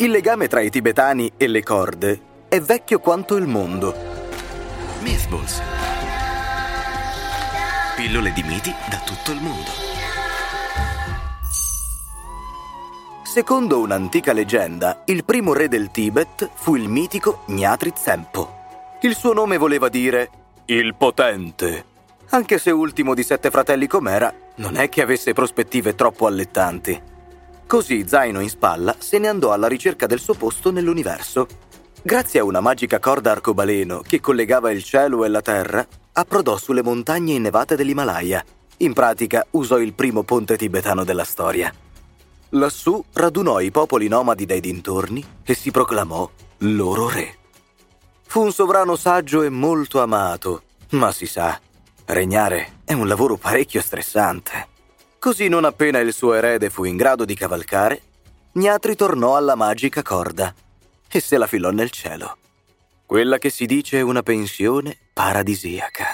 Il legame tra i tibetani e le corde è vecchio quanto il mondo. Mythballs. Pillole di miti da tutto il mondo. Secondo un'antica leggenda, il primo re del Tibet fu il mitico Gnatri Zempo. Il suo nome voleva dire il potente. Anche se ultimo di sette fratelli com'era, non è che avesse prospettive troppo allettanti. Così, zaino in spalla, se ne andò alla ricerca del suo posto nell'universo. Grazie a una magica corda arcobaleno che collegava il cielo e la terra, approdò sulle montagne innevate dell'Himalaya. In pratica usò il primo ponte tibetano della storia. Lassù radunò i popoli nomadi dai dintorni e si proclamò loro re. Fu un sovrano saggio e molto amato, ma si sa, regnare è un lavoro parecchio stressante. Così non appena il suo erede fu in grado di cavalcare, Gnatri tornò alla magica corda e se la filò nel cielo. Quella che si dice una pensione paradisiaca.